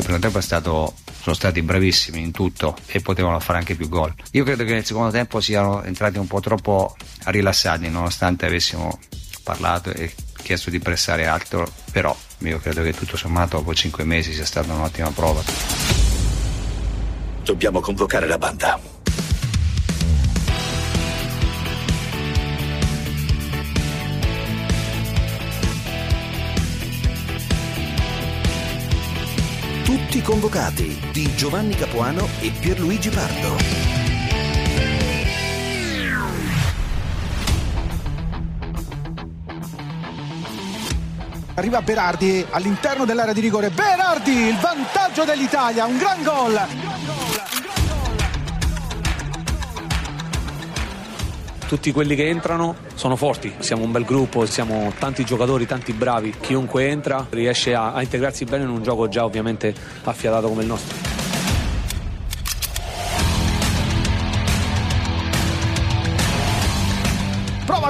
Il primo tempo stato, sono stati bravissimi in tutto e potevano fare anche più gol. Io credo che nel secondo tempo siano entrati un po' troppo rilassati, nonostante avessimo parlato e chiesto di pressare alto, però io credo che tutto sommato dopo cinque mesi sia stata un'ottima prova. Dobbiamo convocare la banda. Tutti convocati di Giovanni Capuano e Pierluigi Pardo. Arriva Berardi all'interno dell'area di rigore. Berardi, il vantaggio dell'Italia, un gran gol. Tutti quelli che entrano sono forti, siamo un bel gruppo, siamo tanti giocatori, tanti bravi, chiunque entra riesce a, a integrarsi bene in un gioco già ovviamente affiatato come il nostro.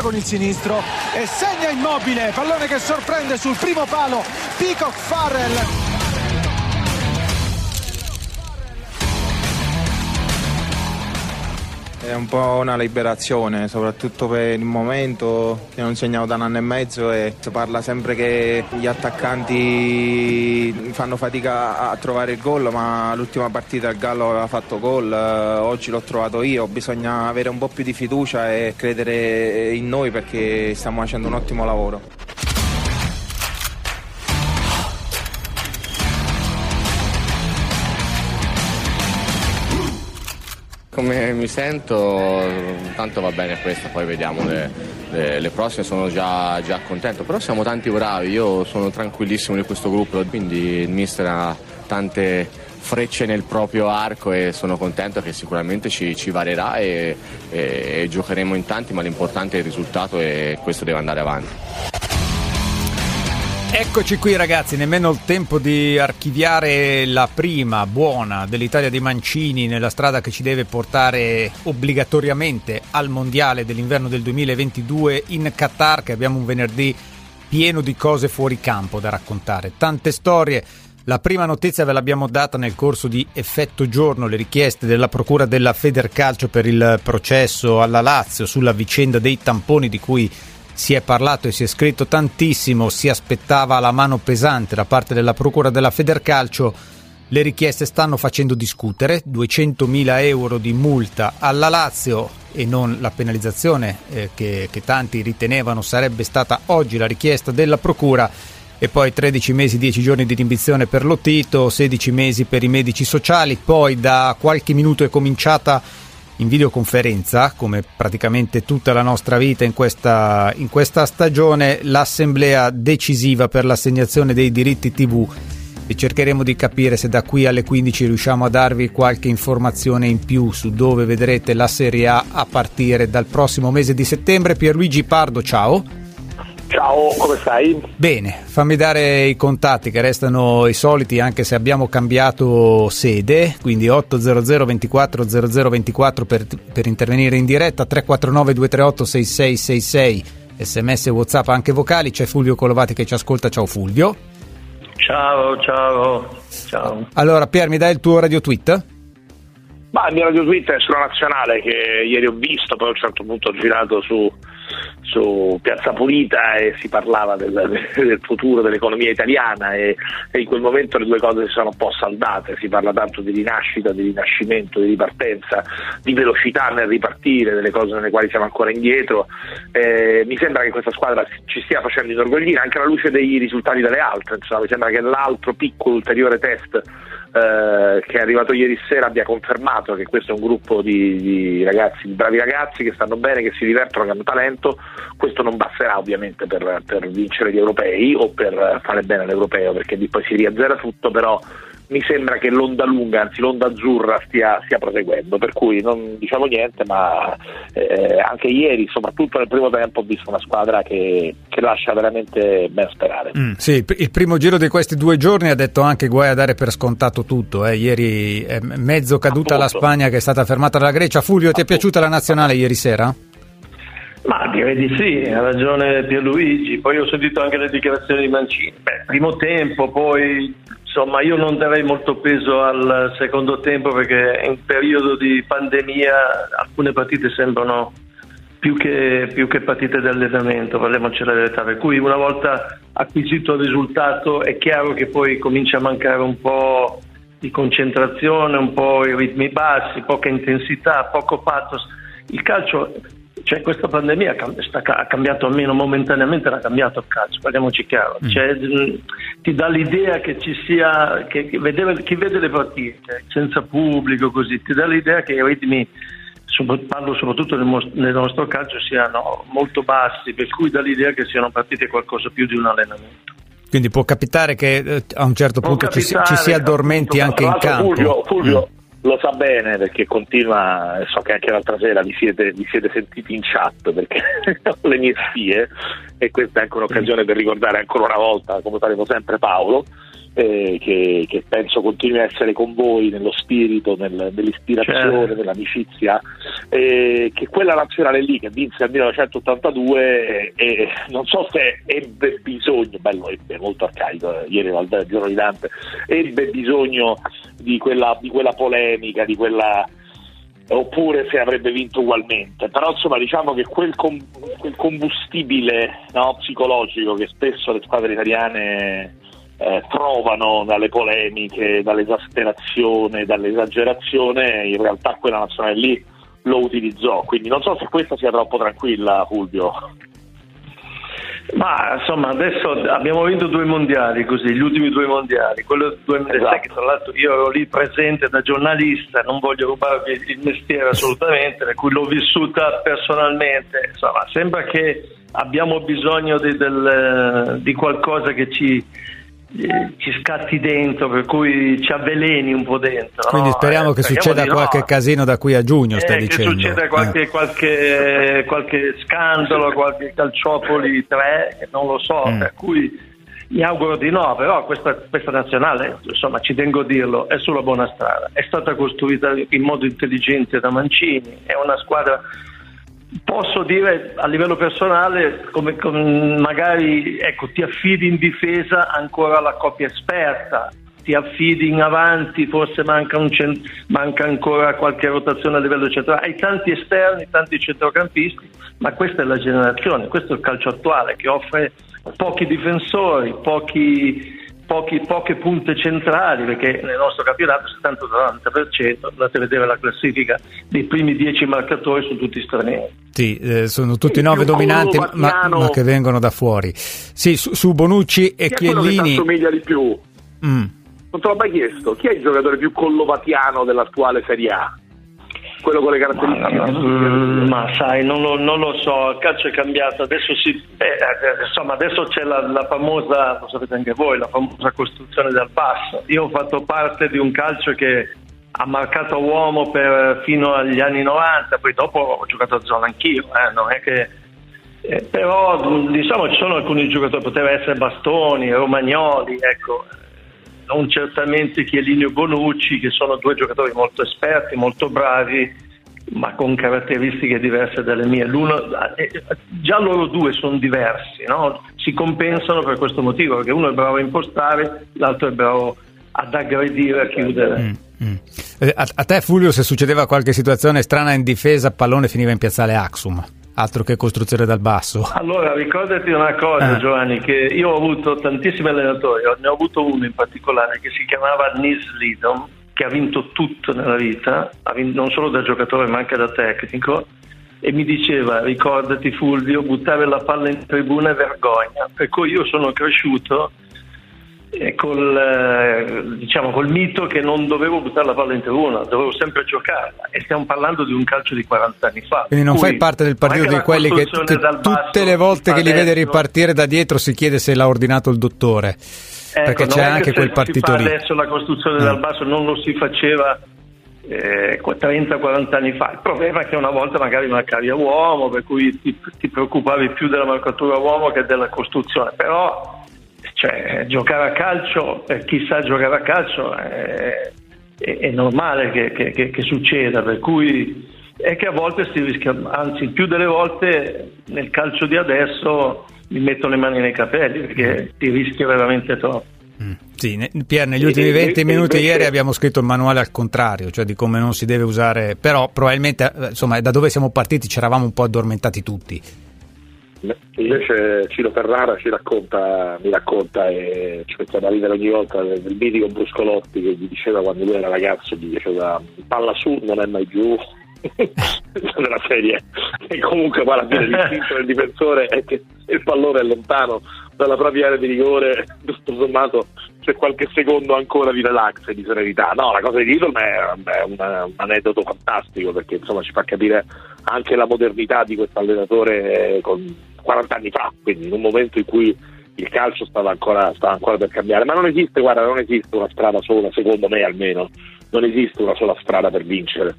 Con il sinistro e segna immobile, pallone che sorprende sul primo palo, Peacock Farrell. È un po' una liberazione, soprattutto per il momento che non segnavo da un anno e mezzo e si parla sempre che gli attaccanti fanno fatica a trovare il gol, ma l'ultima partita il Gallo aveva fatto gol, oggi l'ho trovato io, bisogna avere un po' più di fiducia e credere in noi perché stiamo facendo un ottimo lavoro. Come mi sento, tanto va bene questa, poi vediamo le, le, le prossime, sono già, già, contento, però siamo tanti bravi, io sono tranquillissimo di questo gruppo, quindi il mister ha tante frecce nel proprio arco e sono contento che sicuramente ci, ci varierà e, e, e giocheremo in tanti, ma l'importante è il risultato e questo deve andare avanti. Eccoci qui ragazzi, nemmeno il tempo di archiviare la prima buona dell'Italia dei Mancini nella strada che ci deve portare obbligatoriamente al Mondiale dell'inverno del 2022 in Qatar, che abbiamo un venerdì pieno di cose fuori campo da raccontare, tante storie. La prima notizia ve l'abbiamo data nel corso di Effetto Giorno, le richieste della Procura della Federcalcio per il processo alla Lazio sulla vicenda dei tamponi di cui si è parlato e si è scritto tantissimo, si aspettava la mano pesante da parte della Procura della Federcalcio. Le richieste stanno facendo discutere, 200.000 euro di multa alla Lazio e non la penalizzazione eh, che, che tanti ritenevano sarebbe stata oggi la richiesta della Procura e poi 13 mesi, 10 giorni di inibizione per Lotito, 16 mesi per i medici sociali, poi da qualche minuto è cominciata in videoconferenza, come praticamente tutta la nostra vita in questa, in questa stagione, l'assemblea decisiva per l'assegnazione dei diritti TV e cercheremo di capire se da qui alle 15 riusciamo a darvi qualche informazione in più su dove vedrete la Serie A a partire dal prossimo mese di settembre. Pierluigi Pardo, ciao. Ciao, come stai? Bene, fammi dare i contatti che restano i soliti anche se abbiamo cambiato sede, quindi 800 24 0024 per, per intervenire in diretta, 349 238 6666, sms whatsapp anche vocali, c'è Fulvio Colovati che ci ascolta, ciao Fulvio. Ciao, ciao, ciao. Allora Pier mi dai il tuo radio tweet? Ma il mio radio tweet è sulla nazionale che ieri ho visto, poi a un certo punto ho girato su su Piazza Pulita e si parlava del, del futuro dell'economia italiana e, e, in quel momento le due cose si sono un po' saldate, si parla tanto di rinascita, di rinascimento, di ripartenza, di velocità nel ripartire, delle cose nelle quali siamo ancora indietro. Eh, mi sembra che questa squadra ci stia facendo inorgoglire anche alla luce dei risultati delle altre, insomma, mi sembra che l'altro piccolo ulteriore test eh, che è arrivato ieri sera abbia confermato che questo è un gruppo di, di, ragazzi, di bravi ragazzi che stanno bene, che si divertono, che hanno talento. Questo non basterà ovviamente per, per vincere gli europei o per fare bene all'europeo perché poi si riazzera tutto, però mi sembra che l'onda lunga, anzi l'onda azzurra stia, stia proseguendo, per cui non diciamo niente, ma eh, anche ieri, soprattutto nel primo tempo, ho visto una squadra che, che lascia veramente ben sperare. Mm, sì, il primo giro di questi due giorni ha detto anche guai a dare per scontato tutto, eh. ieri è mezzo caduta Appunto. la Spagna che è stata fermata dalla Grecia. Fulvio, ti è piaciuta la nazionale ieri sera? Ma direi di sì, ha ragione Pierluigi. Poi ho sentito anche le dichiarazioni di Mancini. Beh, primo tempo, poi insomma io non darei molto peso al secondo tempo perché in periodo di pandemia alcune partite sembrano più che, più che partite di allenamento, parliamoci la verità. Per cui una volta acquisito il risultato è chiaro che poi comincia a mancare un po' di concentrazione, un po' i ritmi bassi, poca intensità, poco pathos. Il calcio cioè, questa pandemia ha cambiato almeno momentaneamente, l'ha cambiato il calcio, parliamoci chiaro. Mm. Cioè, ti dà l'idea che ci sia, che, che vedeva, chi vede le partite senza pubblico, così, ti dà l'idea che i ritmi, parlo soprattutto nel, nostro calcio, siano molto bassi, per cui dà l'idea che siano partite qualcosa più di un allenamento. Quindi può capitare che eh, a un certo punto ci, ci, si addormenti appunto, anche in campo. Fulvio, Fulvio mm lo sa bene perché continua, so che anche l'altra sera vi siete, vi siete sentiti in chat perché ho le mie spie e questa è anche un'occasione per ricordare ancora una volta, come faremo sempre Paolo, eh, che, che, penso continui a essere con voi nello spirito, nel, nell'ispirazione, certo. nell'amicizia, eh, che quella nazionale lì che vinse nel 1982 eh, non so se ebbe bisogno, bello ebbe, molto arcaico, eh, ieri il giorno di Dante, ebbe bisogno di quella, di quella polemica, di quella oppure se avrebbe vinto ugualmente. Però insomma diciamo che quel, com- quel combustibile no, psicologico che spesso le squadre italiane eh, trovano dalle polemiche, dall'esasperazione, dall'esagerazione, in realtà quella nazionale lì lo utilizzò. Quindi non so se questa sia troppo tranquilla, Fulvio. Ma insomma adesso abbiamo vinto due mondiali così, gli ultimi due mondiali, quello del 2006 esatto. che tra l'altro io ero lì presente da giornalista, non voglio rubarvi il mestiere assolutamente, per cui l'ho vissuta personalmente, insomma sembra che abbiamo bisogno di, del, di qualcosa che ci, ci scatti dentro, per cui ci avveleni un po' dentro. Quindi no? speriamo eh, che succeda qualche no. casino da qui a giugno, eh, stai dicendo. Che succeda qualche, eh. qualche, qualche, scandalo, qualche calciopoli 3, non lo so, mm. per cui mi auguro di no, però questa, questa nazionale, insomma ci tengo a dirlo, è sulla buona strada, è stata costruita in modo intelligente da Mancini, è una squadra Posso dire a livello personale, come, come magari ecco, ti affidi in difesa ancora alla coppia esperta, ti affidi in avanti, forse manca, cent- manca, ancora qualche rotazione a livello centrale. Hai tanti esterni, tanti centrocampisti, ma questa è la generazione, questo è il calcio attuale che offre pochi difensori, pochi, pochi, poche punte centrali, perché nel nostro campionato il 70-90%, andate a vedere la classifica dei primi 10 marcatori sono tutti stranieri. Sì, eh, sono tutti nove dominanti, ma, ma, che vengono da fuori. Sì, su, su Bonucci e Chi Chiellini. Chi assomiglia di più? Mm. Non te l'ho mai chiesto. Chi è il giocatore più collovatiano dell'attuale Serie A? Quello con le caratteristiche. Ma, ma, ma sai, non lo, non lo, so, il calcio è cambiato, adesso, si, eh, insomma, adesso c'è la, la, famosa, lo sapete anche voi, la famosa costruzione dal basso. Io ho fatto parte di un calcio che ha marcato uomo per, fino agli anni 90, poi dopo ho giocato a zona anch'io, eh, non è che... Eh, però diciamo ci sono alcuni giocatori, poteva essere Bastoni, Romagnoli, ecco, non certamente Chiellini o Bonucci, che sono due giocatori molto esperti, molto bravi, ma con caratteristiche diverse dalle mie. Eh, già loro due sono diversi, no? si compensano per questo motivo, perché uno è bravo a impostare, l'altro è bravo ad aggredire, a chiudere. Mm, mm. Eh, a, a, te Fulvio se succedeva qualche situazione strana in difesa, pallone finiva in piazzale Axum altro che costruzione dal basso. Allora, ricordati una cosa, eh. Giovanni, che io ho avuto tantissimi allenatori, ne ho avuto uno in particolare che si chiamava Nis Lidom, che ha vinto tutto nella vita, non solo da giocatore ma anche da tecnico, e mi diceva, ricordati Fulvio, buttare la palla in tribuna è vergogna. Per cui io sono cresciuto col, eh, diciamo, col mito che non dovevo buttare la palla in tribuna, dovevo sempre giocarla e stiamo parlando di un calcio di 40 anni fa. Quindi non fai parte del partito di quelli che, che tutte le volte che li vede ripartire da dietro si chiede se l'ha ordinato il dottore. Ecco, perché c'è anche quel partito lì. Adesso la costruzione eh. dal basso non lo si faceva eh, 30-40 anni fa. Il problema è che una volta magari marcavi a uomo, per cui ti, ti preoccupavi più della marcatura a uomo che della costruzione. Però cioè, giocare a calcio, per chi sa giocare a calcio, è, è, è normale che, che, che, succeda, per cui è che a volte si rischia, anzi più delle volte nel calcio di adesso mi metto le mani nei capelli perché si rischia veramente troppo. Mm. Sì, Pier, negli ultimi 20 minuti ieri abbiamo scritto il manuale al contrario, cioè di come non si deve usare, però probabilmente eh, insomma da dove siamo partiti ci eravamo un po' addormentati tutti. Invece Ciro Ferrara ci racconta, mi racconta e ci facciamo ridere ogni volta del mitico Bruscolotti che gli diceva quando lui era ragazzo, gli diceva palla su non è mai giù, nella serie e comunque poi alla fine l'istinto del difensore è che il pallone è lontano dalla propria area di rigore. Tutto sommato c'è qualche secondo ancora di relax e di serenità. No la cosa di Lidl è, è un aneddoto fantastico perché insomma ci fa capire anche la modernità di questo allenatore eh, con 40 anni fa quindi in un momento in cui il calcio stava ancora, stava ancora per cambiare ma non esiste guarda non esiste una strada sola secondo me almeno non esiste una sola strada per vincere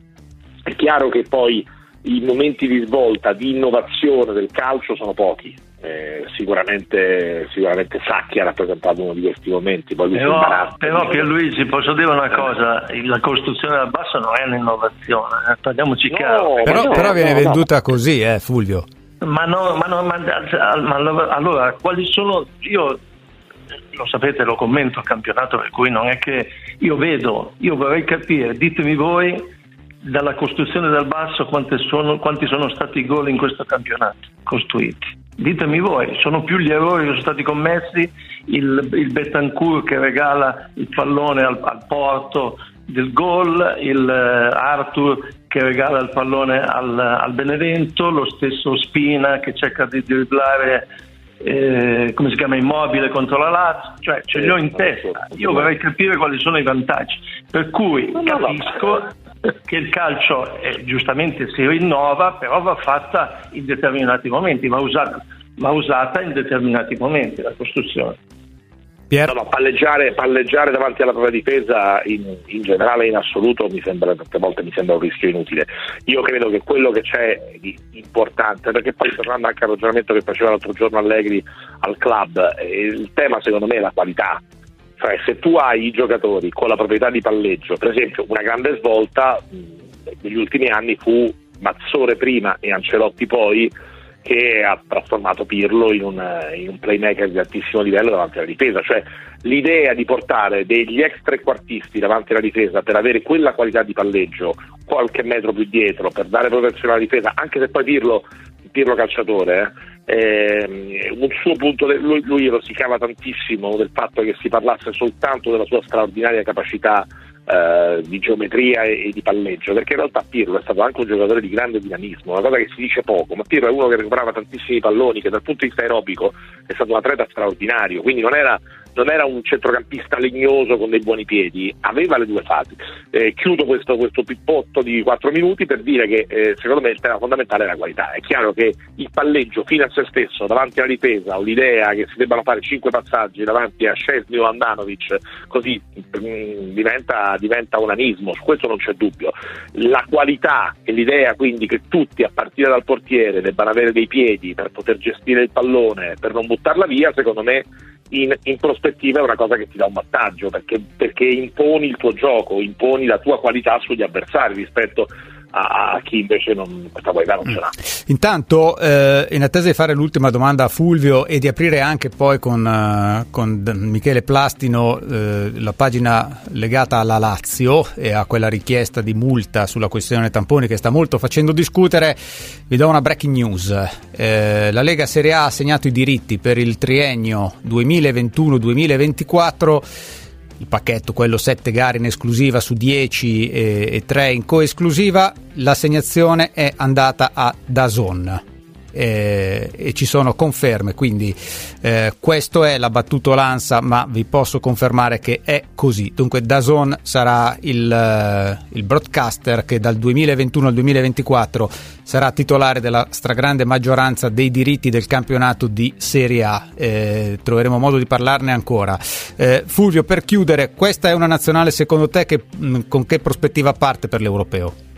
è chiaro che poi i momenti di svolta, di innovazione del calcio sono pochi. Eh, sicuramente, sicuramente Sacchi ha rappresentato uno di questi momenti. Poi però, però Pierluigi, posso dire una cosa: la costruzione dal basso non è un'innovazione, eh? parliamoci no, chiaro. Però, no, però viene no, venduta così, eh, Fulvio. Ma no, ma, no, ma, ma allora, quali sono. Io lo sapete, lo commento il campionato, per cui non è che io vedo, io vorrei capire, ditemi voi dalla costruzione dal basso sono, quanti sono stati i gol in questo campionato costruiti. Ditemi voi, sono più gli errori che sono stati commessi, il, il Betancourt che regala il pallone al, al porto del gol, il uh, Arthur che regala il pallone al, al, Benevento, lo stesso Spina che cerca di dribblare eh, come si chiama immobile contro la Lazio, cioè ce li ho in testa. Io vorrei capire quali sono i vantaggi. Per cui capisco che il calcio eh, giustamente si rinnova, però va fatta in determinati momenti, va usata, va usata in determinati momenti la costruzione. No, no, palleggiare, palleggiare, davanti alla propria difesa in, in, generale in assoluto mi sembra tante volte mi sembra un rischio inutile. Io credo che quello che c'è di importante, perché poi tornando anche al ragionamento che faceva l'altro giorno Allegri al club, eh, il tema secondo me è la qualità cioè, se tu hai i giocatori con la proprietà di palleggio, per esempio, una grande svolta negli ultimi anni fu Mazzore prima e Ancelotti poi, che ha trasformato Pirlo in un, in un, playmaker di altissimo livello davanti alla difesa. Cioè l'idea di portare degli ex trequartisti davanti alla difesa per avere quella qualità di palleggio qualche metro più dietro, per dare protezione alla difesa, anche se poi Pirlo, Pirlo calciatore, eh, eh, un suo punto, lui, lui rosicava tantissimo del fatto che si parlasse soltanto della sua straordinaria capacità eh, di geometria e, e, di palleggio, perché in realtà Pirlo è stato anche un giocatore di grande dinamismo, una cosa che si dice poco, ma Pirlo è uno che recuperava tantissimi palloni, che dal punto di vista aerobico è stato un atleta straordinario, quindi non era non era un centrocampista legnoso con dei buoni piedi, aveva le due fasi. Eh, chiudo questo, questo, pippotto di 4 minuti per dire che eh, secondo me il tema fondamentale è la qualità. È chiaro che il palleggio fino a se stesso davanti alla difesa o l'idea che si debbano fare 5 passaggi davanti a Scesni o Andanovic così mh, mm, diventa, diventa un anismo, su questo non c'è dubbio. La qualità e l'idea quindi che tutti a partire dal portiere debbano avere dei piedi per poter gestire il pallone, per non buttarla via, secondo me in, in, prospettiva è una cosa che ti dà un vantaggio perché, perché, imponi il tuo gioco, imponi la tua qualità sugli avversari rispetto a, chi invece non, questa qualità non ce l'ha. Mm. Intanto, eh, in attesa di fare l'ultima domanda a Fulvio e di aprire anche poi con, uh, con Michele Plastino eh, la pagina legata alla Lazio e a quella richiesta di multa sulla questione tamponi che sta molto facendo discutere, vi do una breaking news. Eh, la Lega Serie A ha assegnato i diritti per il triennio 2021-2024 il pacchetto, quello 7 gare in esclusiva su 10 e, e 3 in coesclusiva, l'assegnazione è andata a Dazon eh, e ci sono conferme, quindi eh, questo è la battutolanza, ma vi posso confermare che è così. Dunque Dazon sarà il, eh, il broadcaster che dal 2021 al 2024 sarà titolare della stragrande maggioranza dei diritti del campionato di Serie A. Eh, troveremo modo di parlarne ancora. Eh, Fulvio, per chiudere, questa è una nazionale secondo te che, con che prospettiva parte per l'europeo?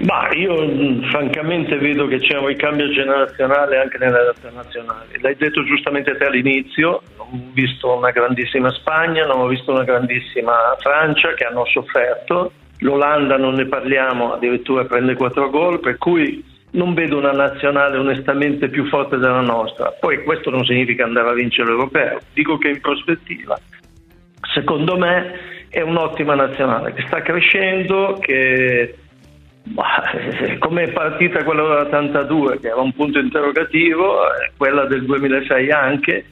Ma io mm, francamente vedo che c'è un ricambio generazionale anche nelle nazionali. L'hai detto giustamente te all'inizio, non ho visto una grandissima Spagna, non ho visto una grandissima Francia che hanno sofferto, l'Olanda non ne parliamo, addirittura prende 4 gol, per cui non vedo una nazionale onestamente più forte della nostra. Poi questo non significa andare a vincere l'europeo, dico che in prospettiva, secondo me, è un'ottima nazionale che sta crescendo, che come è partita quella dell'82 che era un punto interrogativo, quella del 2006 anche,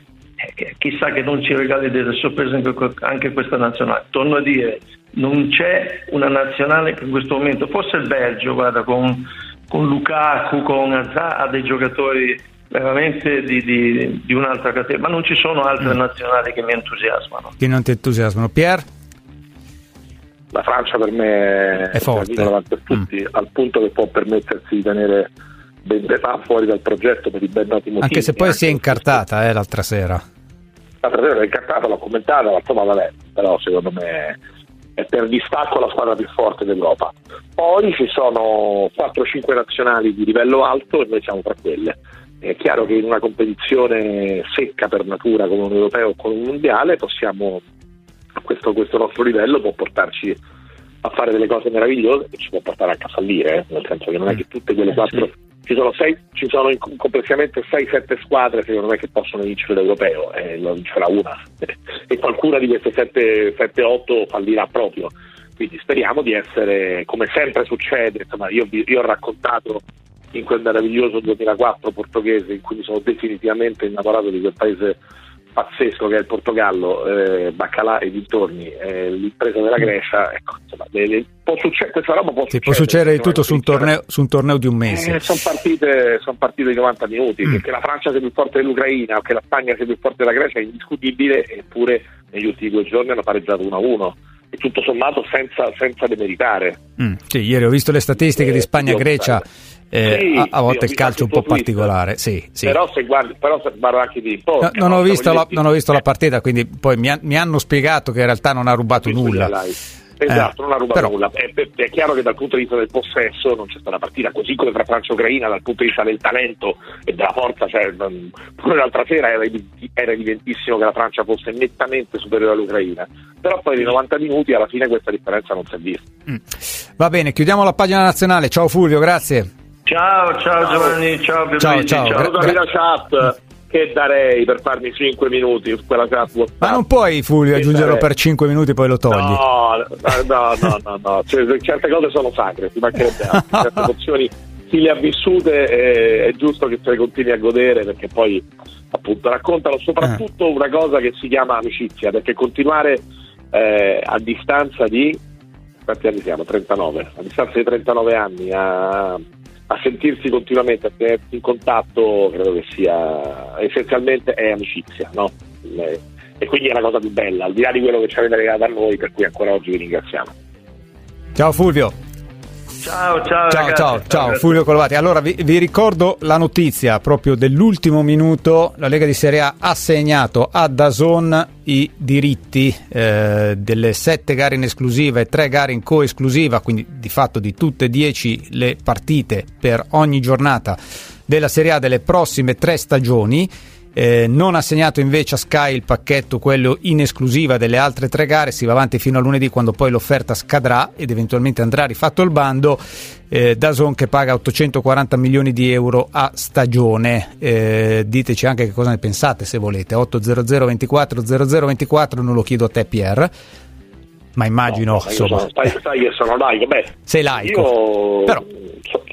chissà che non ci regali delle sorprese anche questa nazionale. Torno a dire, non c'è una nazionale che in questo momento, forse il Belgio, guarda, con, con Lukaku, con Azza, ha dei giocatori veramente di, di, di, un'altra categoria, ma non ci sono altre mm. nazionali che mi entusiasmano. Che non ti entusiasmano. Pier? La Francia per me è forte davanti a tutti, mm. al punto che può permettersi di tenere Benzema fuori dal progetto per i ben noti motivi. Anche se poi si è incartata eh, l'altra sera. L'altra sera è incartata, l'ho commentata, ma insomma vabbè, però secondo me è per distacco la squadra più forte d'Europa. Poi ci sono 4-5 nazionali di livello alto e noi siamo tra quelle. È chiaro che in una competizione secca per natura come un europeo o come un mondiale possiamo, questo, questo nostro livello può portarci a fare delle cose meravigliose e ci può portare anche a fallire, eh? nel senso che non è che tutte quelle quattro ci sono, sei, ci sono complessivamente 6-7 squadre secondo me che possono vincere l'europeo e lo vincerà una. E qualcuna di queste 7-8 fallirà proprio. Quindi speriamo di essere come sempre succede insomma, io, io ho raccontato in quel meraviglioso 2004 portoghese in cui mi sono definitivamente innamorato di quel paese pazzesco che è il Portogallo, eh, Baccalà e dintorni, eh, l'impresa della Grecia, ecco, insomma, le, le, può succedere, questa roba può succedere. Può succedere di tutto su un, torneo, su un, torneo, di un mese. Eh, sono, partite, son partite, di 90 minuti, mm. che la Francia sia più forte dell'Ucraina o che la Spagna sia più forte della Grecia è indiscutibile, eppure negli ultimi due giorni hanno pareggiato 1-1 e tutto sommato senza, senza demeritare. Mm, sì, ieri ho visto le statistiche di eh, Spagna-Grecia eh, sì, a, a, volte il calcio è un po' particolare. Sì, sì. Però se guardi, però se anche di no, non, ho visto la, non ho visto la partita, quindi poi mi, ha, mi, hanno spiegato che in realtà non ha rubato nulla. Esatto, eh, non ha rubato però... nulla. È, è, chiaro che dal punto di vista del possesso non c'è stata partita, così come tra Francia e Ucraina dal punto di vista del talento e della forza, cioè, pure l'altra sera era, era, evidentissimo che la Francia fosse nettamente superiore all'Ucraina, però poi nei 90 minuti alla fine questa differenza non si è vista. Mm. Va bene, chiudiamo la pagina nazionale. Ciao Fulvio, grazie. Ciao, ciao Giovanni, ciao Ciao, ciao. ciao. Gra- la chat che darei per farmi 5 minuti su quella chat WhatsApp. Ma non puoi Fulvio aggiungerlo per 5 minuti e poi lo togli. No, no, no, no, no. Cioè, certe cose sono sacre, ti mancherebbe. Certe emozioni chi le ha vissute è, è giusto che se le continui a godere perché poi appunto raccontano soprattutto eh. una cosa che si chiama amicizia, perché continuare eh, a distanza di quanti anni siamo? 39, a distanza di 39 anni a a sentirsi continuamente, a tenersi in contatto, credo che sia essenzialmente è amicizia, no? E quindi è la cosa più bella, al di là di quello che ci avete regalato a noi, per cui ancora oggi vi ringraziamo. Ciao Fulvio. Ciao, ciao, ciao, ciao, ciao, Fulvio Colvati. Allora vi, vi, ricordo la notizia proprio dell'ultimo minuto. La Lega di Serie A ha assegnato a Dazon i diritti eh, delle sette gare in esclusiva e tre gare in coesclusiva, quindi di fatto di tutte e dieci le partite per ogni giornata della Serie A delle prossime tre stagioni eh, non ha segnato invece a Sky il pacchetto, quello in esclusiva delle altre tre gare, si va avanti fino a lunedì quando poi l'offerta scadrà ed eventualmente andrà rifatto il bando. Eh, Dazon che paga 840 milioni di euro a stagione. Eh, diteci anche che cosa ne pensate se volete. 800 24 0024, non lo chiedo a te Pierre ma immagino no, insomma sono, sai, sai, che sono laico beh sei laico io Però...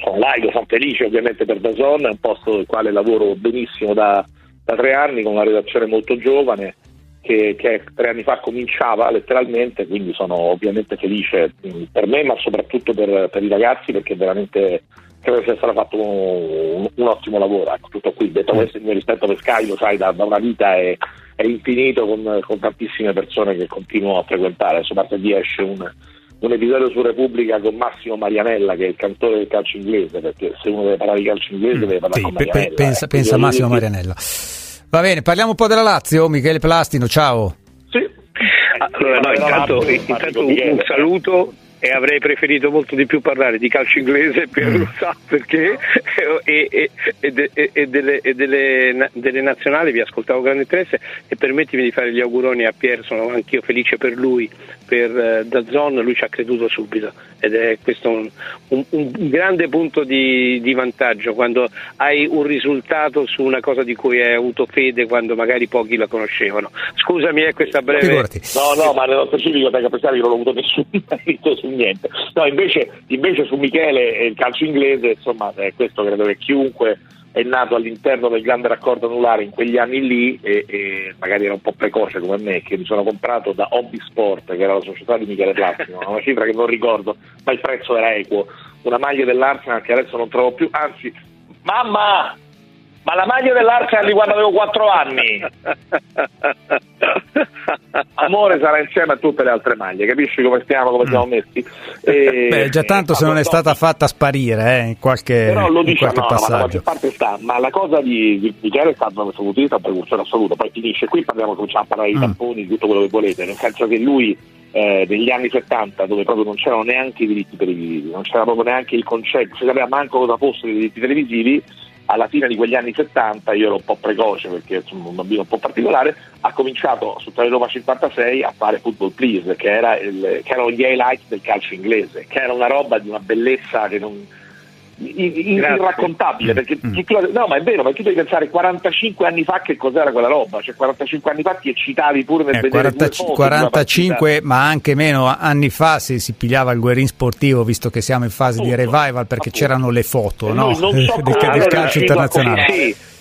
sono laico sono felice ovviamente per Dazon è un posto nel quale lavoro benissimo da, da tre anni con una redazione molto giovane che, che, tre anni fa cominciava letteralmente, quindi sono ovviamente felice per me ma soprattutto per, per i ragazzi perché veramente credo sia stato fatto un, un ottimo lavoro. Ecco, tutto qui, detto mm. questo il mio rispetto per Sky lo sai da, da una vita è, è infinito con, con, tantissime persone che continuo a frequentare, adesso martedì esce un, un episodio su Repubblica con Massimo Marianella che è il cantore del calcio inglese perché se uno deve parlare di calcio inglese mm, deve parlare sì, con Marianella pe- pensa, eh. pensa Massimo Marianella va bene parliamo un po' della Lazio Michele Plastino ciao. Sì. Allora no, intanto, intanto un saluto e avrei preferito molto di più parlare di calcio inglese per mm. lo sa perché e, e, e, e delle, delle, delle, nazionali vi ascoltavo con grande interesse e permettimi di fare gli auguroni a Pier, sono anch'io felice per lui, per uh, Dazzon, lui ci ha creduto subito ed è questo un, un, un grande punto di, di, vantaggio quando hai un risultato su una cosa di cui hai avuto fede quando magari pochi la conoscevano. Scusami, è questa breve... Figurati. No, no, ma nello specifico tengo a pensare che non ho avuto nessun merito su niente. No, invece, invece su Michele e il calcio inglese, insomma, eh, questo credo che chiunque è nato all'interno del grande raccordo anulare in quegli anni lì e, e, magari era un po' precoce come me che mi sono comprato da Hobby Sport che era la società di Michele Plastico una cifra che non ricordo ma il prezzo era equo una maglia dell'Arsenal che adesso non trovo più anzi mamma ma la maglia dell'Arsenal di quando avevo 4 anni amore sarà insieme a tutte le altre maglie capisci come stiamo come siamo mm. messi e, beh già tanto se non è stata fatta sparire eh, in qualche, però lo diciamo, in qualche no, passaggio parte sta, ma la cosa di, di Michele è stata di vista un precursore assoluto poi finisce qui parliamo cominciamo a parlare di mm. tamponi di tutto quello che volete nel senso che lui eh, degli anni 70 dove proprio non c'erano neanche i diritti televisivi non c'era proprio neanche il concetto non si sapeva manco cosa fossero i diritti televisivi alla fine di quegli anni 70, io ero un po' precoce perché sono un bambino un po' particolare, ha cominciato su Tele Roma 56 a fare Football Please, che, era il, che erano gli highlights del calcio inglese, che era una roba di una bellezza che non irraccontabile perché mm. tu, no ma è vero ma tu devi pensare 45 anni fa che cos'era quella roba cioè 45 anni fa ti eccitavi pure nel eh, vedere 40, 45 ma anche meno anni fa si, si, pigliava il guerin sportivo visto che siamo in fase Tutto. di revival perché Appunto. c'erano le foto no? so del, del calcio internazionale sì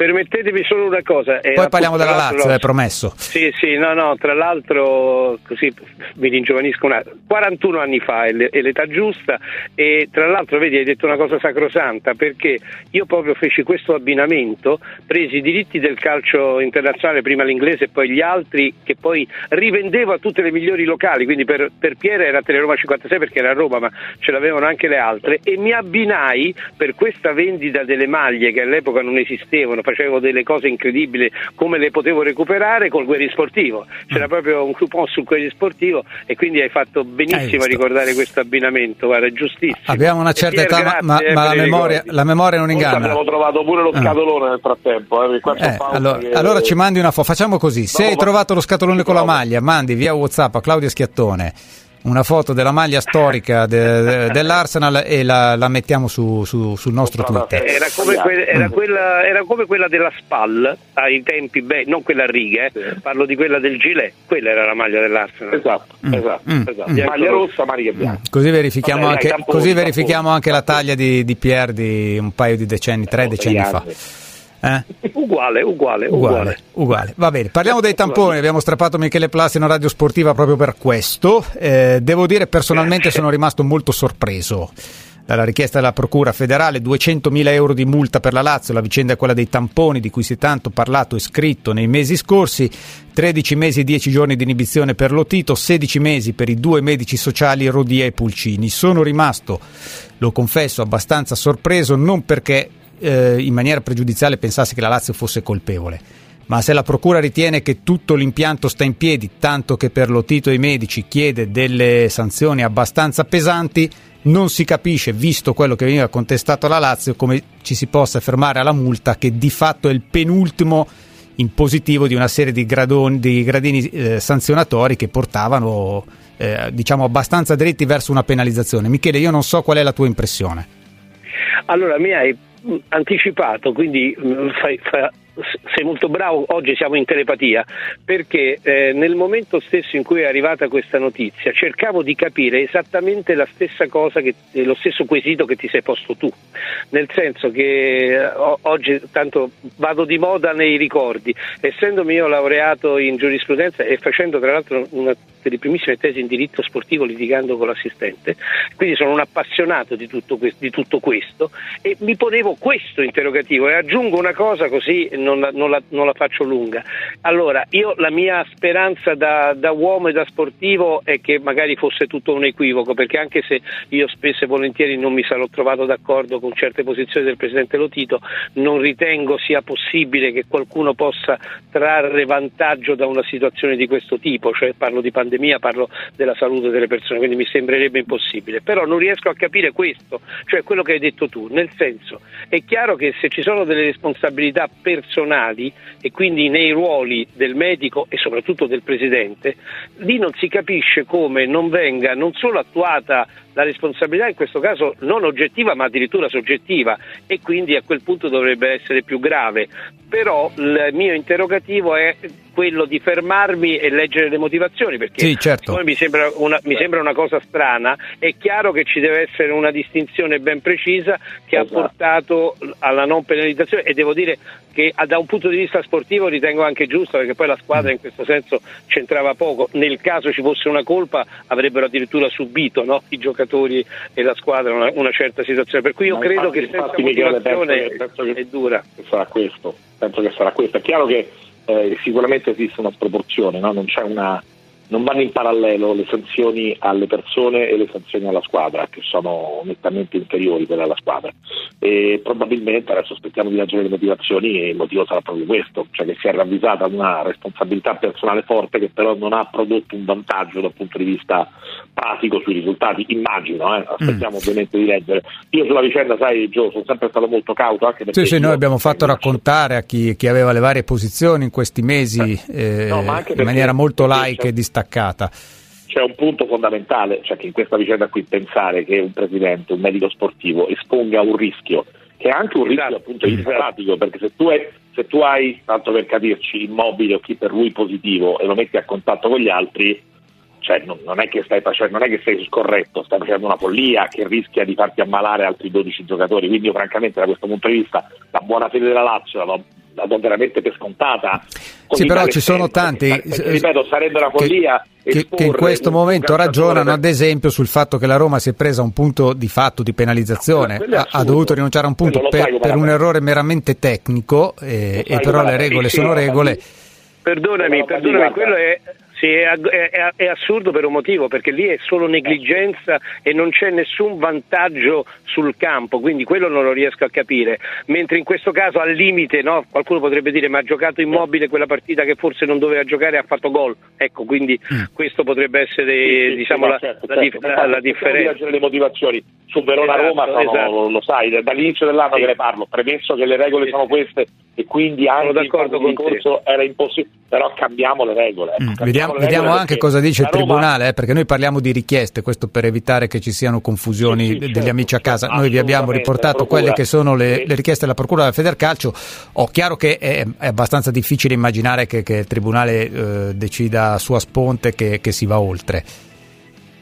permettetemi solo una cosa. Poi parliamo della Lazio, è promesso. Sì, sì, no, no, tra l'altro, così mi ringiovanisco un attimo, 41 anni fa è l'età giusta e tra l'altro, vedi, hai detto una cosa sacrosanta perché io proprio feci questo abbinamento, presi i diritti del calcio internazionale, prima l'inglese e poi gli altri, che poi rivendevo a tutte le migliori locali, quindi per, per Piera era Teleroma 56 perché era a Roma, ma ce l'avevano anche le altre e mi abbinai per questa vendita delle maglie che all'epoca non esistevano, facevo delle cose incredibili, come le potevo recuperare col Guerri Sportivo. C'era mm. proprio un coupon sul Guerri Sportivo e quindi hai fatto benissimo hai a ricordare questo abbinamento, guarda, è giustissimo. Abbiamo una certa età, grazie, ma, ma la, memoria, la, memoria, non inganna. Abbiamo trovato pure lo ah. scatolone nel frattempo. Eh, eh, allora, che... allora, ci mandi una foto, facciamo così, se no, hai trovato lo scatolone con la maglia, mandi via Whatsapp a Claudio Schiattone una foto della maglia storica de, de, dell'Arsenal e la, la mettiamo su, su, sul nostro Twitter. Era come, que, era, quella, era come, quella, della SPAL ai tempi, beh, non quella a righe, eh, parlo di quella del gilet, quella era la maglia dell'Arsenal. Esatto, mm. esatto, mm. esatto. Mm. maglia rossa, maniche bianche. Mm. Così verifichiamo Vabbè, anche, così verifichiamo anche la taglia di, di Pierre di un paio di decenni, tre decenni fa. Eh? Uguale, uguale, uguale, uguale. Va bene, parliamo dei tamponi. Abbiamo strappato Michele Plassi in radio sportiva proprio per questo. Eh, devo dire, personalmente sono rimasto molto sorpreso dalla richiesta della Procura federale, 200.000 euro di multa per la Lazio, la vicenda è quella dei tamponi di cui si è tanto parlato e scritto nei mesi scorsi, 13 mesi e 10 giorni di inibizione per Lotito, 16 mesi per i due medici sociali Rodia e Pulcini. Sono rimasto, lo confesso, abbastanza sorpreso, non perché eh, in maniera pregiudiziale pensasse che la Lazio fosse colpevole. Ma se la Procura ritiene che tutto l'impianto sta in piedi, tanto che per lo Tito e i medici chiede delle sanzioni abbastanza pesanti, non si capisce, visto quello che veniva contestato alla Lazio, come ci si possa fermare alla multa che di fatto è il penultimo in positivo di una serie di, gradoni, di gradini eh, sanzionatori che portavano eh, diciamo abbastanza dritti verso una penalizzazione. Michele, io non so qual è la tua impressione. Allora, mi hai anticipato, quindi mm, fai, fai, sei molto bravo, oggi siamo in telepatia, perché eh, nel momento stesso in cui è arrivata questa notizia cercavo di capire esattamente la stessa cosa, che, eh, lo stesso quesito che ti sei posto tu, nel senso che eh, oggi tanto vado di moda nei ricordi, essendomi io laureato in giurisprudenza e facendo tra l'altro una delle primissime tesi in diritto sportivo litigando con l'assistente, quindi sono un appassionato di tutto, di tutto questo e mi ponevo questo interrogativo e aggiungo una cosa così non non la, non la, non la faccio lunga. Allora, io la mia speranza da, da, uomo e da sportivo è che magari fosse tutto un equivoco, perché anche se io spesso e volentieri non mi sarò trovato d'accordo con certe posizioni del Presidente Lotito, non ritengo sia possibile che qualcuno possa trarre vantaggio da una situazione di questo tipo, cioè parlo di pandemia, parlo della salute delle persone, quindi mi sembrerebbe impossibile. Però non riesco a capire questo, cioè quello che hai detto tu, nel senso è chiaro che se ci sono delle responsabilità personali e quindi nei ruoli del medico e soprattutto del presidente, lì non si capisce come non venga non solo attuata la responsabilità in questo caso non oggettiva ma addirittura soggettiva e quindi a quel punto dovrebbe essere più grave. Però il mio interrogativo è quello di fermarmi e leggere le motivazioni perché sì, certo. mi, sembra una, mi, sembra una, cosa strana. È chiaro che ci deve essere una distinzione ben precisa che esatto. ha portato alla non penalizzazione e devo dire che da un punto di vista sportivo ritengo anche giusto perché poi la squadra in questo senso c'entrava poco. Nel caso ci fosse una colpa avrebbero addirittura subito no? i giocatori e la squadra una, una, certa situazione. Per cui io Ma credo infatti, che senza motivazione penso che, è dura. Sarà questo, penso che sarà questo. È chiaro che eh, sicuramente esiste una sproporzione, no? non c'è una non vanno in parallelo le sanzioni alle persone e le sanzioni alla squadra, che sono nettamente inferiori quelle alla squadra. E probabilmente adesso aspettiamo di leggere le motivazioni e il motivo sarà proprio questo, cioè che si è ravvisata una responsabilità personale forte che però non ha prodotto un vantaggio dal punto di vista pratico sui risultati, immagino, eh? aspettiamo mm. ovviamente di leggere. Io sulla vicenda, sai Gio, sono sempre stato molto cauto anche perché... Sì, sì, noi abbiamo fatto raccontare a chi, chi, aveva le varie posizioni in questi mesi eh, no, in maniera molto laica e distaccata attaccata. C'è un punto fondamentale, cioè che in questa vicenda qui pensare che un presidente, un medico sportivo esponga un rischio, che è anche un rischio esatto. appunto informatico, perché se tu, hai, se tu hai, tanto per capirci, immobile o chi per lui positivo e lo metti a contatto con gli altri, cioè non, non, è che stai facendo, non è che sei scorretto, stai facendo una follia che rischia di farti ammalare altri 12 giocatori. Quindi io francamente da questo punto di vista la buona fede della Lazio la do la do veramente per scontata. Sì, però ci sono tanti. Perché, ripeto, sarebbe una follia. Che, che in questo momento ragionano, ad esempio, sul fatto che la Roma si è presa un punto di fatto di penalizzazione, no, ha, ha, dovuto rinunciare a un punto per, per un errore meramente tecnico, eh, e però le regole sono regole. Perdonami, perdonami, quello è sì, è, è, è, assurdo per un motivo, perché lì è solo negligenza e non c'è nessun vantaggio sul campo, quindi quello non lo riesco a capire. Mentre in questo caso al limite, no, qualcuno potrebbe dire ma ha giocato immobile quella partita che forse non doveva giocare e ha fatto gol. Ecco, quindi mm. questo potrebbe essere sì, sì, diciamo, la, certo, la, certo. la, la differenza. le motivazioni su Verona-Roma esatto, esatto. lo sai, dall'inizio dell'anno che ne parlo, premesso che le regole sono queste e quindi anche il concorso era impossibile, però cambiamo le regole. Ecco, mm, vediamo, vediamo anche cosa dice il Roma... Tribunale, eh, perché noi parliamo di richieste, questo per evitare che ci siano confusioni sì, sì, degli certo, amici a casa. Noi vi abbiamo riportato quelle che sono le, le, richieste della Procura della Federcalcio. Ho chiaro che è, è abbastanza difficile immaginare che, che il Tribunale eh, decida a sua sponte che, che si va oltre.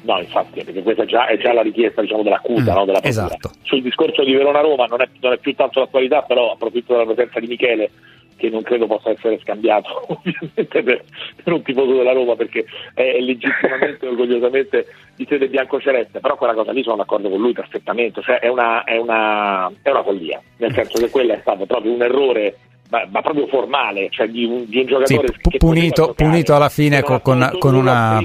No, infatti, perché questa è già, è già la richiesta diciamo, dell'accusa, mm, no, della Esatto. Sul discorso di Verona-Roma non è, non è più tanto l'attualità, però approfitto della presenza di Michele che non credo possa essere scambiato ovviamente per, per, un tifoso della Roma perché è legittimamente e orgogliosamente di sede bianco-celeste. Però quella cosa lì sono d'accordo con lui perfettamente. Cioè è una, è una, è una follia. Nel senso che quello è stato proprio un errore ma, ma proprio formale cioè di un, di un giocatore sì, che punito, punito alla fine con, con, con una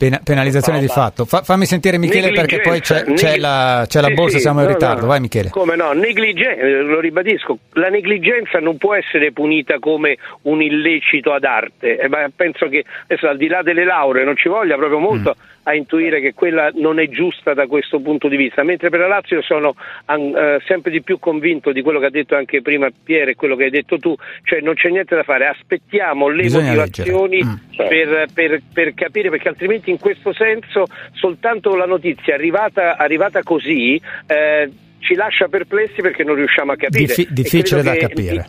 Pena, penalizzazione di fatto. Fa, fammi sentire Michele perché poi c'è, c'è la, c'è la sì, borsa, sì, siamo in no, ritardo. No, Vai Michele. Come no, negligenza, lo ribadisco, la negligenza non può essere punita come un illecito ad arte, eh, ma penso che adesso al di là delle lauree non ci voglia proprio molto mm. A intuire che quella non è giusta da questo punto di vista, mentre per la Lazio sono uh, sempre di più convinto di quello che ha detto anche prima Piero e quello che hai detto tu, cioè non c'è niente da fare, aspettiamo le Bisogna motivazioni mm. per, per, per capire perché altrimenti in questo senso soltanto la notizia arrivata, arrivata così eh, ci lascia perplessi perché non riusciamo a capire. Diffi- difficile da capire.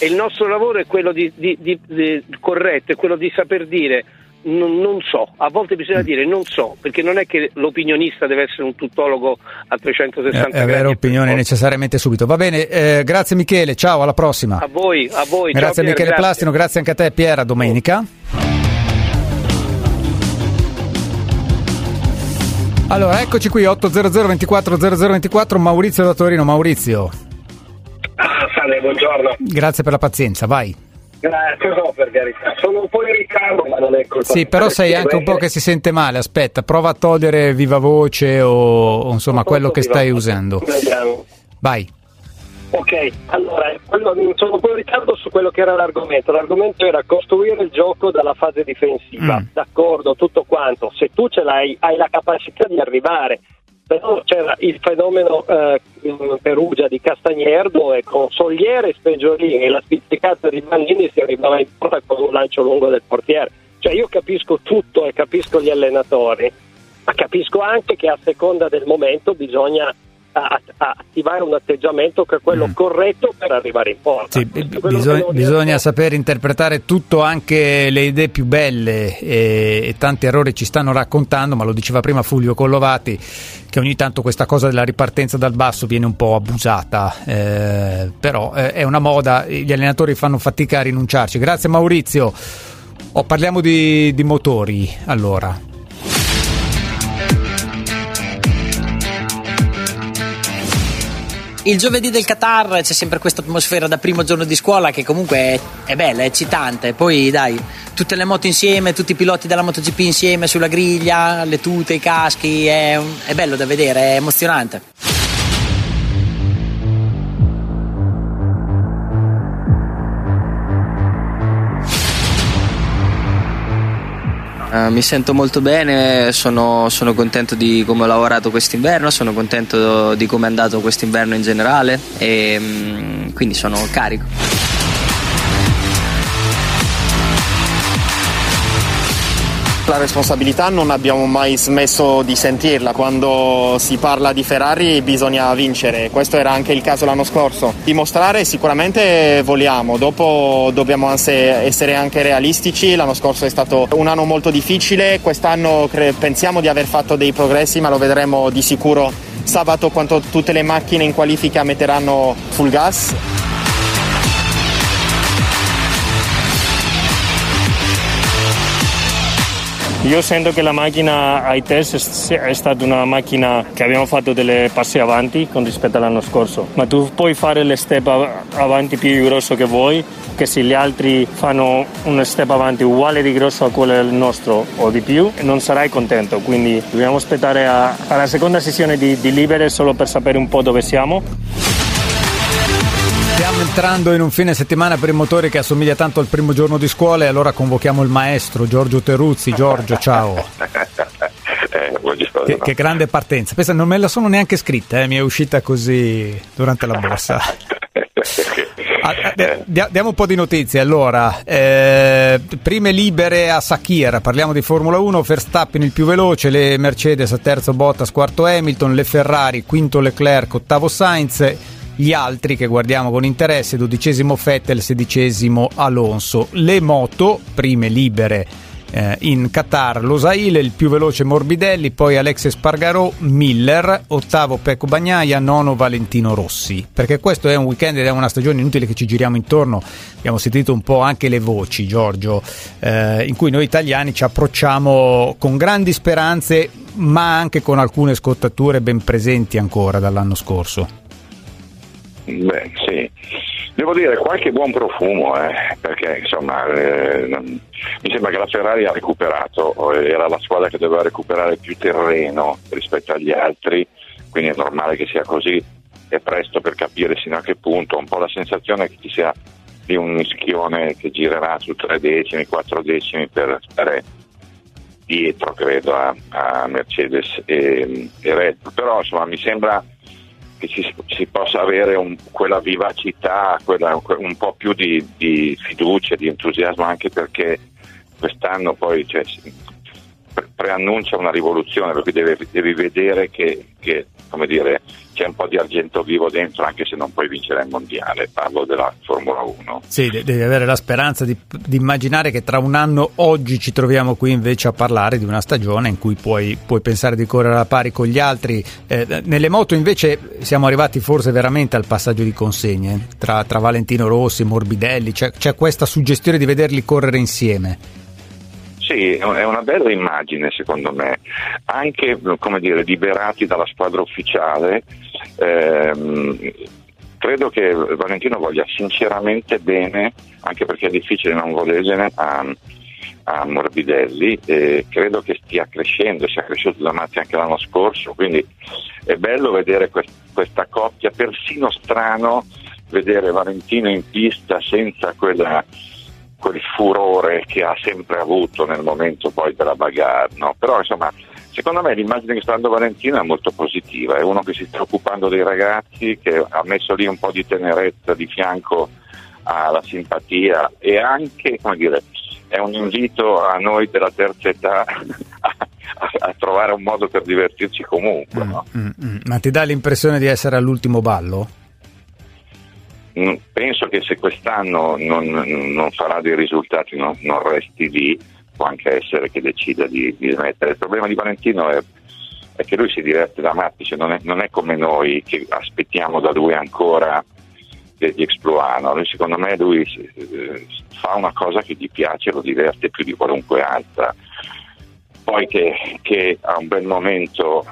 E il nostro lavoro è quello di, di, di, di corretto, è quello di saper dire non, non, so, a volte bisogna mm. dire non so, perché non è che l'opinionista deve essere un tuttologo a 360 gradi. E avere opinione necessariamente subito. Va bene, eh, grazie Michele, ciao, alla prossima. A voi, a voi. Grazie ciao, Michele Pier, Plastino, grazie anche a te Piera, domenica. Allora, eccoci qui, 800 24 0024, Maurizio da Torino. Maurizio. Salve Simone, buongiorno. Grazie per la pazienza, vai. Grazie, no, per carità. Sono un po' in ritardo, ma non è colpa Sì, però sei anche un po' che si sente male. Aspetta, prova a togliere viva voce o, o insomma quello che stai usando. Vai. Ok, allora sono un po' in ritardo su quello che era l'argomento. L'argomento era costruire il gioco dalla fase difensiva. Mm. D'accordo, tutto quanto. Se tu ce l'hai, hai la capacità di arrivare. Però c'era il fenomeno eh, in Perugia di Castagnier dove con Soliere e Speggiorini e la spizzicata di Mannini si arrivava in porta con un lancio lungo del portiere. Cioè io capisco tutto e capisco gli allenatori, ma capisco anche che a seconda del momento bisogna a- a- attivare un atteggiamento che è quello corretto per arrivare in porta. Sì, Quello che bisog- non bisogna saper interpretare tutto, anche le idee più belle e, e tanti errori ci stanno raccontando, ma lo diceva prima Fulvio Collovati, che ogni tanto questa cosa della ripartenza dal basso viene un po' abusata, eh, però eh, è una moda, gli allenatori fanno fatica a rinunciarci. Grazie Maurizio. Oh, parliamo di, di motori allora. Il giovedì del Qatar c'è sempre questa atmosfera da primo giorno di scuola che comunque è, è bella, è eccitante. Poi dai, tutte le moto insieme, tutti i piloti della MotoGP insieme sulla griglia, le tute, i caschi, è, è bello da vedere, è emozionante. Eh, mi sento molto bene, sono, sono contento di come ho lavorato quest'inverno, sono contento di come è andato quest'inverno in generale e mm, quindi sono carico. La responsabilità non abbiamo mai smesso di sentirla, quando si parla di Ferrari bisogna vincere, questo era anche il caso l'anno scorso. Dimostrare sicuramente vogliamo, dopo dobbiamo essere anche realistici, l'anno scorso è stato un anno molto difficile, quest'anno pensiamo di aver fatto dei progressi ma lo vedremo di sicuro sabato quando tutte le macchine in qualifica metteranno full gas. Io sento che la macchina ai test è stata una macchina che abbiamo fatto delle passi avanti con rispetto all'anno scorso, ma tu puoi fare le step av- avanti più grosso che vuoi, che se gli altri fanno un step avanti uguale di grosso a quello del nostro o di più, non sarai contento, quindi dobbiamo aspettare a- alla seconda sessione di, di libere solo per sapere un po' dove siamo. Stiamo entrando in un fine settimana per i motori che assomiglia tanto al primo giorno di scuola e allora convochiamo il maestro Giorgio Teruzzi. Giorgio, ciao. Eh. Che, che grande partenza. Pensa, non me la sono neanche scritta, eh, mi è uscita così durante la borsa. Ah, eh, dia- diamo un po' di notizie. Allora, eh, prime libere a Sakir, parliamo di Formula 1, Verstappen il più veloce, le Mercedes a terzo Bottas, quarto Hamilton, le Ferrari, quinto Leclerc, ottavo Sainz, gli altri che guardiamo con interesse, dodicesimo Vettel, sedicesimo Alonso. Le moto, prime libere eh, in Qatar Losaile, il più veloce Morbidelli, poi Alex Spargarò, Miller, ottavo Pecco Bagnaia, nono Valentino Rossi. Perché questo è un weekend ed è una stagione inutile che ci giriamo intorno. Abbiamo sentito un po' anche le voci, Giorgio, eh, in cui noi italiani ci approcciamo con grandi speranze, ma anche con alcune scottature ben presenti ancora dall'anno scorso. Beh, sì. Devo dire qualche buon profumo, eh, perché insomma eh, mi sembra che la Ferrari ha recuperato, era la squadra che doveva recuperare più terreno rispetto agli altri, quindi è normale che sia così, è presto per capire sino a che punto, un po' la sensazione che ci sia di un mischione che girerà su tre decimi, quattro decimi per stare dietro credo a, a Mercedes e, e Red Bull, però insomma mi sembra che ci, si possa avere un- quella vivacità, quella- un po' più di, di fiducia, di entusiasmo, anche perché quest'anno poi cioè, preannuncia una rivoluzione, per cui deve- devi vedere che, che, come dire, c'è un po' di argento vivo dentro, anche se non puoi vincere il mondiale. Parlo della Formula 1. Sì, de- devi avere la speranza di, di immaginare che tra un anno oggi ci troviamo qui invece a parlare di una stagione in cui puoi, puoi pensare di correre alla pari con gli altri. Eh, nelle moto invece siamo arrivati forse veramente al passaggio di consegne tra, tra Valentino Rossi, Morbidelli, c'è, c'è questa suggestione di vederli correre insieme. Sì, è una bella immagine secondo me, anche come dire, liberati dalla squadra ufficiale, ehm, credo che Valentino voglia sinceramente bene, anche perché è difficile non volergliene a, a Morbidelli, e credo che stia crescendo, sia cresciuto da Matti anche l'anno scorso, quindi è bello vedere quest- questa coppia, persino strano vedere Valentino in pista senza quella, quel furore che ha sempre avuto nel momento poi della bagarre, no? però insomma secondo me l'immagine che sta dando Valentino è molto positiva, è uno che si sta occupando dei ragazzi, che ha messo lì un po' di tenerezza di fianco alla simpatia e anche, come dire, è un invito a noi della terza età a, a trovare un modo per divertirci comunque. No? Mm, mm. Ma ti dà l'impressione di essere all'ultimo ballo? Mm, Penso che se quest'anno non, non farà dei risultati, non, non resti lì, può anche essere che decida di, di smettere. Il problema di Valentino è, è che lui si diverte da matti, cioè non, è, non è come noi che aspettiamo da lui ancora degli exploit, no? lui, secondo me lui eh, fa una cosa che gli piace, lo diverte più di qualunque altra. Poi che, che a un bel momento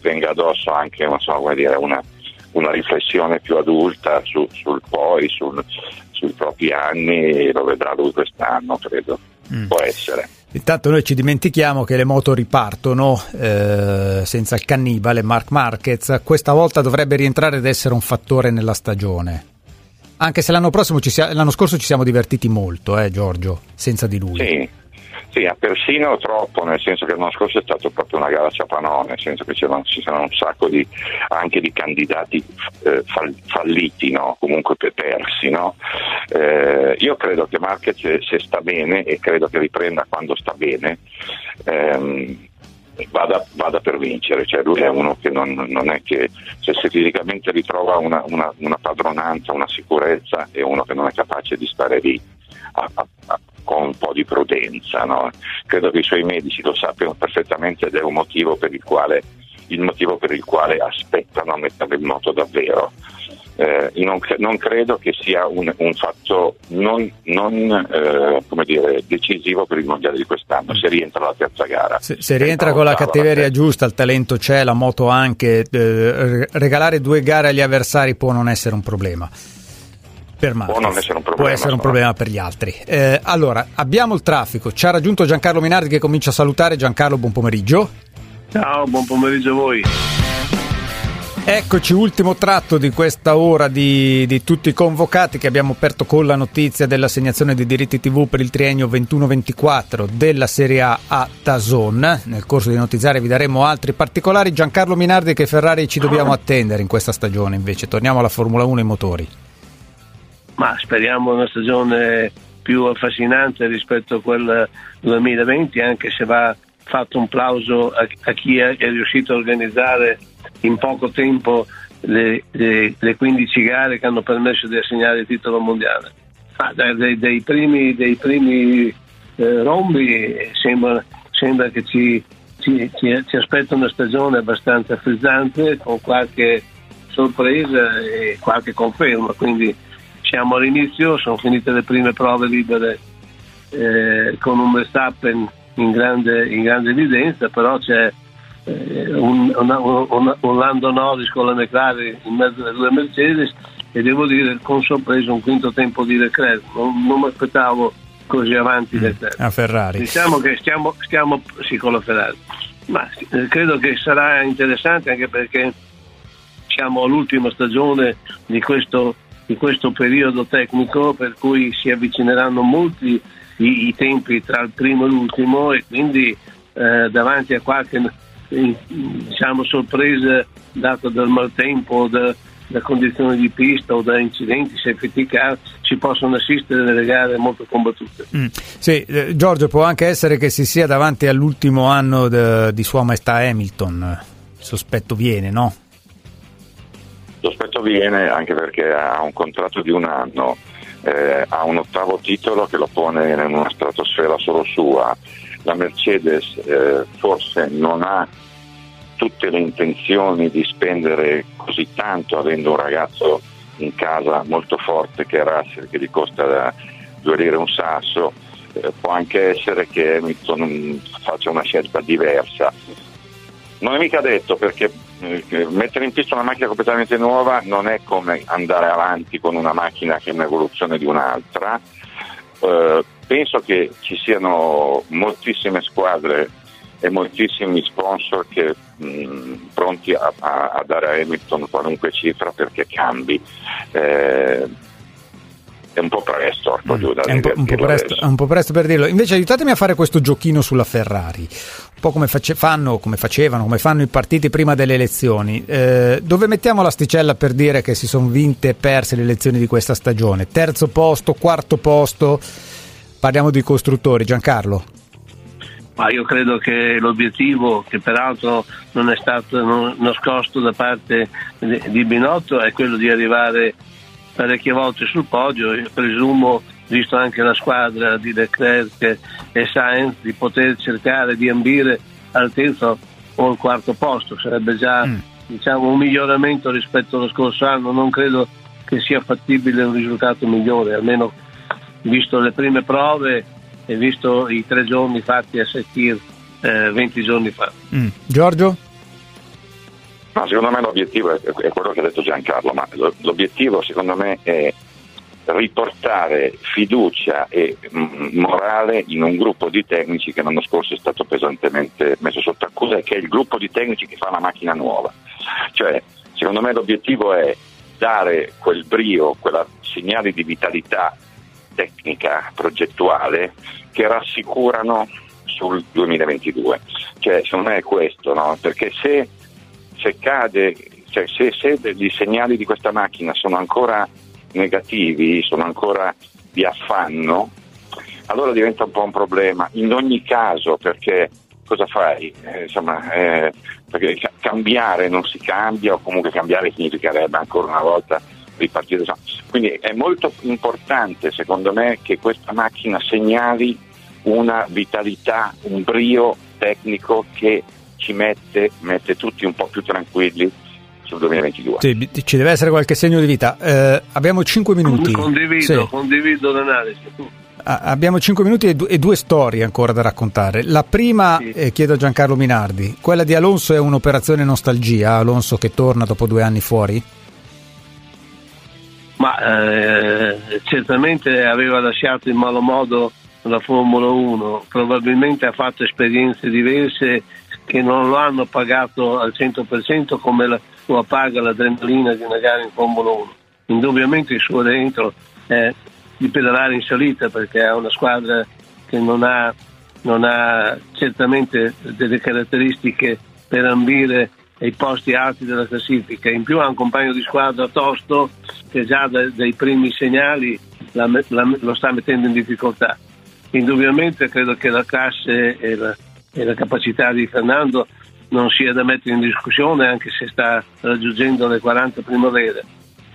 venga addosso anche so, dire, una, una riflessione più adulta su, sul poi, sul, sui propri anni, lo vedrà lui quest'anno, credo. Mm. Può essere. Intanto noi ci dimentichiamo che le moto ripartono eh, senza il cannibale Mark Marquez, questa volta dovrebbe rientrare ed essere un fattore nella stagione. Anche se l'anno, prossimo ci sia- l'anno scorso ci siamo divertiti molto, eh, Giorgio, senza di lui. Sì, sì, ha persino troppo, nel senso che l'anno scorso è stato proprio una gara a ciapanò, nel senso che ci sono un sacco di, anche di candidati eh, fall- falliti, no? comunque per persi. No? Eh, io credo che Marquez se, sta bene e credo che riprenda quando sta bene. ehm, Vada, vada per vincere, cioè lui è uno che non, non è che se, se fisicamente ritrova una, una- una padronanza, una sicurezza, è uno che non è capace di stare lì a- a- con un po' di prudenza. no? Credo che i suoi medici lo sappiano perfettamente ed è un motivo per il quale, il motivo per il quale aspettano a metterlo in moto davvero. Eh, non, non credo che sia un, un fatto non, non, eh, come dire, decisivo per il mondiale di quest'anno, se rientra la terza gara. Se, se rientra con la cattiveria giusta, il talento c'è, la moto anche, eh, regalare due gare agli avversari può non essere un problema. Per Marquez. Può non essere un Può problema. essere un problema per gli altri. Eh, allora, abbiamo il traffico. Ci ha raggiunto Giancarlo Minardi che comincia a salutare. Giancarlo, buon pomeriggio. Ciao, buon pomeriggio a voi. Eccoci, ultimo tratto di questa ora di, di tutti i convocati che abbiamo aperto con la notizia dell'assegnazione di diritti TV per il triennio 21-24 della Serie A a Dazon. Nel corso di notiziare vi daremo altri particolari. Giancarlo Minardi che Ferrari ci dobbiamo attendere in questa stagione invece. Torniamo alla Formula 1 e ai motori. Ma speriamo una stagione più affascinante rispetto a quella 2020, anche se va fatto un plauso a, a chi è, è riuscito a organizzare in poco tempo le, le- le 15 gare che hanno permesso di assegnare il titolo mondiale. Dai, dei, dei primi, dei primi eh, rombi sembra, sembra che ci, ci, ci- ci aspetta una stagione abbastanza frizzante con qualche sorpresa e qualche conferma, quindi siamo all'inizio, sono finite le prime prove libere eh, con un Verstappen in grande, in grande evidenza, però c'è eh, un, una- un- un Lando Norris con la McLaren in mezzo alle due Mercedes e devo dire con sorpresa un quinto tempo di Leclerc, non, non mi aspettavo così avanti Leclerc. A Ferrari. Diciamo che stiamo, stiamo sì, con la Ferrari, ma eh, credo che sarà interessante anche perché siamo all'ultima stagione di questo, di questo periodo tecnico per cui si avvicineranno molti i, i tempi tra il primo e l'ultimo e quindi eh, davanti a qualche eh, diciamo, sorpresa data dal maltempo da, da condizioni di pista o da incidenti, safety car, ci possono assistere delle gare molto combattute. Mm. Sì, eh, Giorgio, può anche essere che si sia davanti all'ultimo anno de- di Sua Maestà Hamilton. Il sospetto viene, no? L'aspetto viene anche perché ha un contratto di un anno, eh, ha un ottavo titolo che lo pone in una stratosfera solo sua. La Mercedes eh, forse non ha tutte le intenzioni di spendere così tanto avendo un ragazzo in casa molto forte che è Russell che gli costa due lire un sasso. Eh, può anche essere che Hamilton faccia una scelta diversa Non è mica detto perché eh, mettere in pista una macchina completamente nuova non è come andare avanti con una macchina che è un'evoluzione di un'altra. Eh, penso che ci siano moltissime squadre e moltissimi sponsor che mh, pronti a, a, dare a Hamilton qualunque cifra perché cambi. Eh, è un po' presto, mm, è un po', un, po presto, un po', presto, per dirlo. Invece aiutatemi a fare questo giochino sulla Ferrari, un po' come, face, fanno, come facevano, come fanno i partiti prima delle elezioni. Eh, dove mettiamo l'asticella per dire che si sono vinte e perse le elezioni di questa stagione? Terzo posto, quarto posto? Parliamo di costruttori, Giancarlo. Ma io credo che l'obiettivo, che peraltro non è stato nascosto da parte di Binotto, è quello di arrivare parecchie volte sul podio. Io presumo, visto anche la squadra di Leclerc e Sainz, di poter cercare di ambire al terzo o al quarto posto. Sarebbe già mm. diciamo, un miglioramento rispetto allo scorso anno. Non credo che sia fattibile un risultato migliore, almeno visto le prime prove e visto i tre giorni fatti a Sekir eh, 20 giorni fa. Mm. Giorgio? No, secondo me l'obiettivo è, è, quello che ha detto Giancarlo, ma l'obiettivo secondo me è riportare fiducia e mh, morale in un gruppo di tecnici che l'anno scorso è stato pesantemente messo sotto accusa e che è il gruppo di tecnici che fa la macchina nuova. Cioè, secondo me l'obiettivo è dare quel brio, quella segnale di vitalità tecnica, progettuale, che rassicurano sul 2022. Cioè, secondo me è questo, no? perché se, se cade, cioè se, se i segnali di questa macchina sono ancora negativi, sono ancora di affanno, allora diventa un po' un problema. In ogni caso, perché cosa fai? Eh, insomma, eh, perché cambiare non si cambia, o comunque cambiare significherebbe ancora una volta ripartire. Quindi è molto importante secondo me che questa macchina segnali una vitalità, un brio tecnico che ci mette, mette tutti un po' più tranquilli sul 2022. Sì, ci deve essere qualche segno di vita. Eh, abbiamo 5 minuti. Condivido, sì. condivido l'analisi. abbiamo 5 minuti e, du- e, due storie ancora da raccontare. La prima, sì. eh, chiedo a Giancarlo Minardi, quella di Alonso è un'operazione nostalgia, Alonso che torna dopo due anni fuori? ma eh, certamente aveva lasciato in malo modo la Formula 1, probabilmente ha fatto esperienze diverse che non lo hanno pagato al 100% come la, lo paga l'adrenalina di una gara in Formula 1. Indubbiamente il suo dentro è di pedalare in salita perché è una squadra che non ha, non ha certamente delle caratteristiche per ambire ai posti alti della classifica. In più ha un compagno di squadra tosto che già dai, dai primi segnali la, la, lo sta mettendo in difficoltà. Indubbiamente credo che la classe e la, e la capacità di Fernando non sia da mettere in discussione anche se sta raggiungendo le 40 primavere.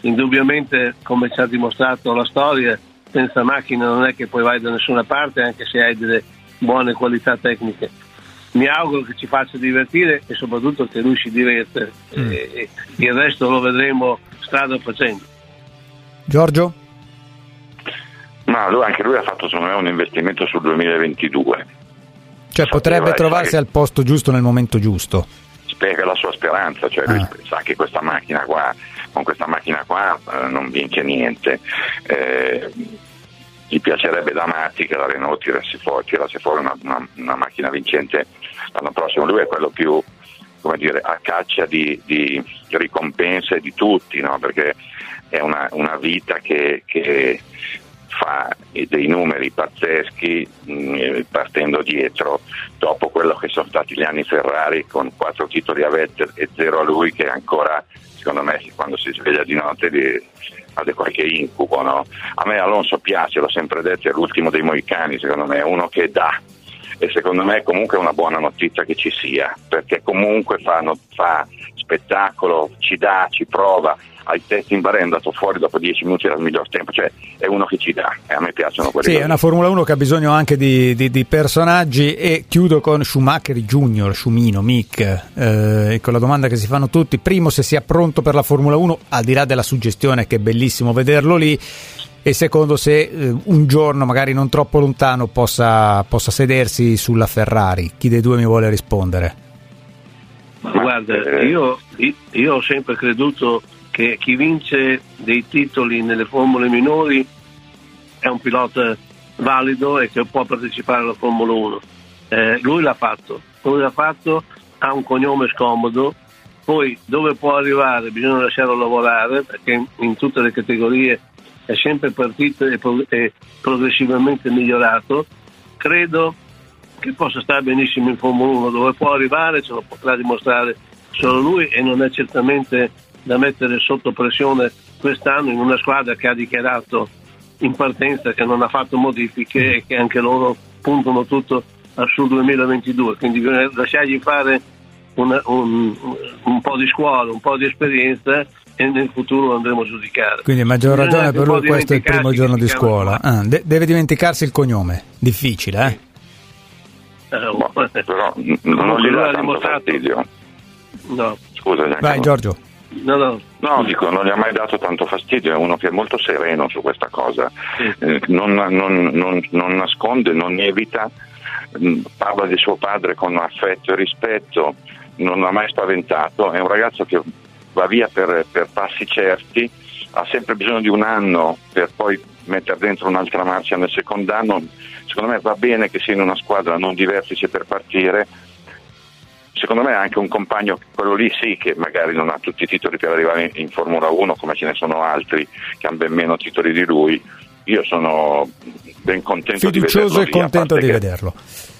Indubbiamente, come ci ha dimostrato la storia, senza macchina non è che puoi vai da nessuna parte anche se hai delle buone qualità tecniche mi auguro che ci faccia divertire e soprattutto che lui si diverte mm. e, il resto lo vedremo strada facendo. Giorgio? Ma lui, anche lui ha fatto secondo me un investimento sul 2022. Cioè potrebbe trovarsi che... al posto giusto nel momento giusto. Spiega la sua speranza, cioè lui ah. sa che questa macchina qua, con questa macchina qua eh, non vince niente. Eh, gli piacerebbe da matti che la Renault tirasse fuori, tirasse fuori una, una, una, macchina vincente l'anno prossimo. Lui è quello più dire, a caccia di, di, ricompense di tutti, no? perché è una, una vita che, che, fa dei numeri pazzeschi mm, partendo dietro dopo quello che sono stati gli anni Ferrari con quattro titoli a Vettel e zero a lui che ancora secondo me quando si sveglia di notte di, ha qualche incubo. No? A me Alonso piace, l'ho sempre detto, è l'ultimo dei moicani, secondo me, è uno che dà e secondo me comunque è una buona notizia che ci sia, perché comunque fa, fa spettacolo, ci dà, ci prova ai test in Bahrain è andato fuori dopo 10 minuti dal miglior tempo, cioè è uno che ci dà e a me piacciono quelli. Sì, è una Formula 1 che ha bisogno anche di, di, di personaggi e chiudo con Schumacher Junior, Schumino, Mick, eh, con la domanda che si fanno tutti, primo se sia pronto per la Formula 1, al di là della suggestione che è bellissimo vederlo lì, e secondo se eh, un giorno magari non troppo lontano possa, possa sedersi sulla Ferrari. Chi dei due mi vuole rispondere? Ma guarda, io, io ho sempre creduto che chi vince dei titoli nelle formule minori è un pilota valido e che può partecipare alla Formula 1. Eh, lui l'ha fatto, lui l'ha fatto, ha un cognome scomodo, poi dove può arrivare bisogna lasciarlo lavorare perché in, in tutte le categorie è sempre partito e, pro- progressivamente migliorato. Credo che possa stare benissimo in Formula 1, dove può arrivare ce lo potrà dimostrare solo lui e non è certamente da mettere sotto pressione quest'anno in una squadra che ha dichiarato in partenza che non ha fatto modifiche e che anche loro puntano tutto sul 2022, quindi bisogna lasciargli fare una, un, un po' di scuola, un po' di esperienza e nel futuro lo andremo a giudicare. Quindi a maggior ragione per lui questo è il primo giorno di scuola. Ah, de- deve dimenticarsi il cognome, difficile, eh? Eh, però n- non Comunque gli dà ha tanto dimostrato- fastidio. No. Scusa, Giancarlo. Vai Giorgio. No, no. No, dico, non gli ha mai dato tanto fastidio, è uno che è molto sereno su questa cosa, Eh, non, non- non- non nasconde, non evita, mh, parla di suo padre con affetto e rispetto, non l'ha mai spaventato, è un ragazzo che va via per, per passi certi, ha sempre bisogno di un anno per poi mettere dentro un'altra marcia nel secondo anno, secondo me va bene che sia in una squadra non di vertice per partire, secondo me è anche un compagno, quello lì sì, che magari non ha tutti i titoli per arrivare in Formula 1 come ce ne sono altri che hanno ben meno titoli di lui. Io sono ben contento Fiducioso di vederlo e lì, a contento di che- vederlo.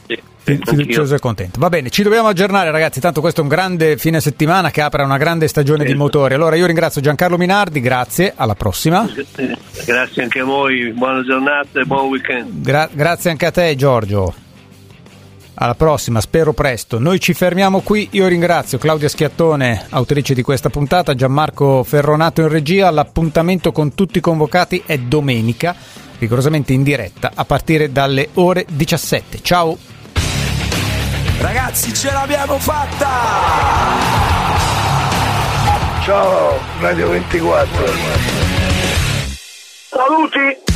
Fi- Fiducioso e contento. Va bene, ci dobbiamo aggiornare ragazzi, tanto questo è un grande fine settimana che apre una grande stagione di motori. Allora io ringrazio Giancarlo Minardi, grazie, alla prossima. Grazie anche a voi, buona giornata e buon weekend. Gra- grazie anche a te Giorgio. Alla prossima, spero presto. Noi ci fermiamo qui. Io ringrazio Claudia Schiattone, autrice di questa puntata, Gianmarco Ferronato in regia. L'appuntamento con tutti i convocati è domenica, rigorosamente in diretta, a partire dalle ore 17. Ciao! Ragazzi, ce l'abbiamo fatta! Ciao, Radio 24. Saluti!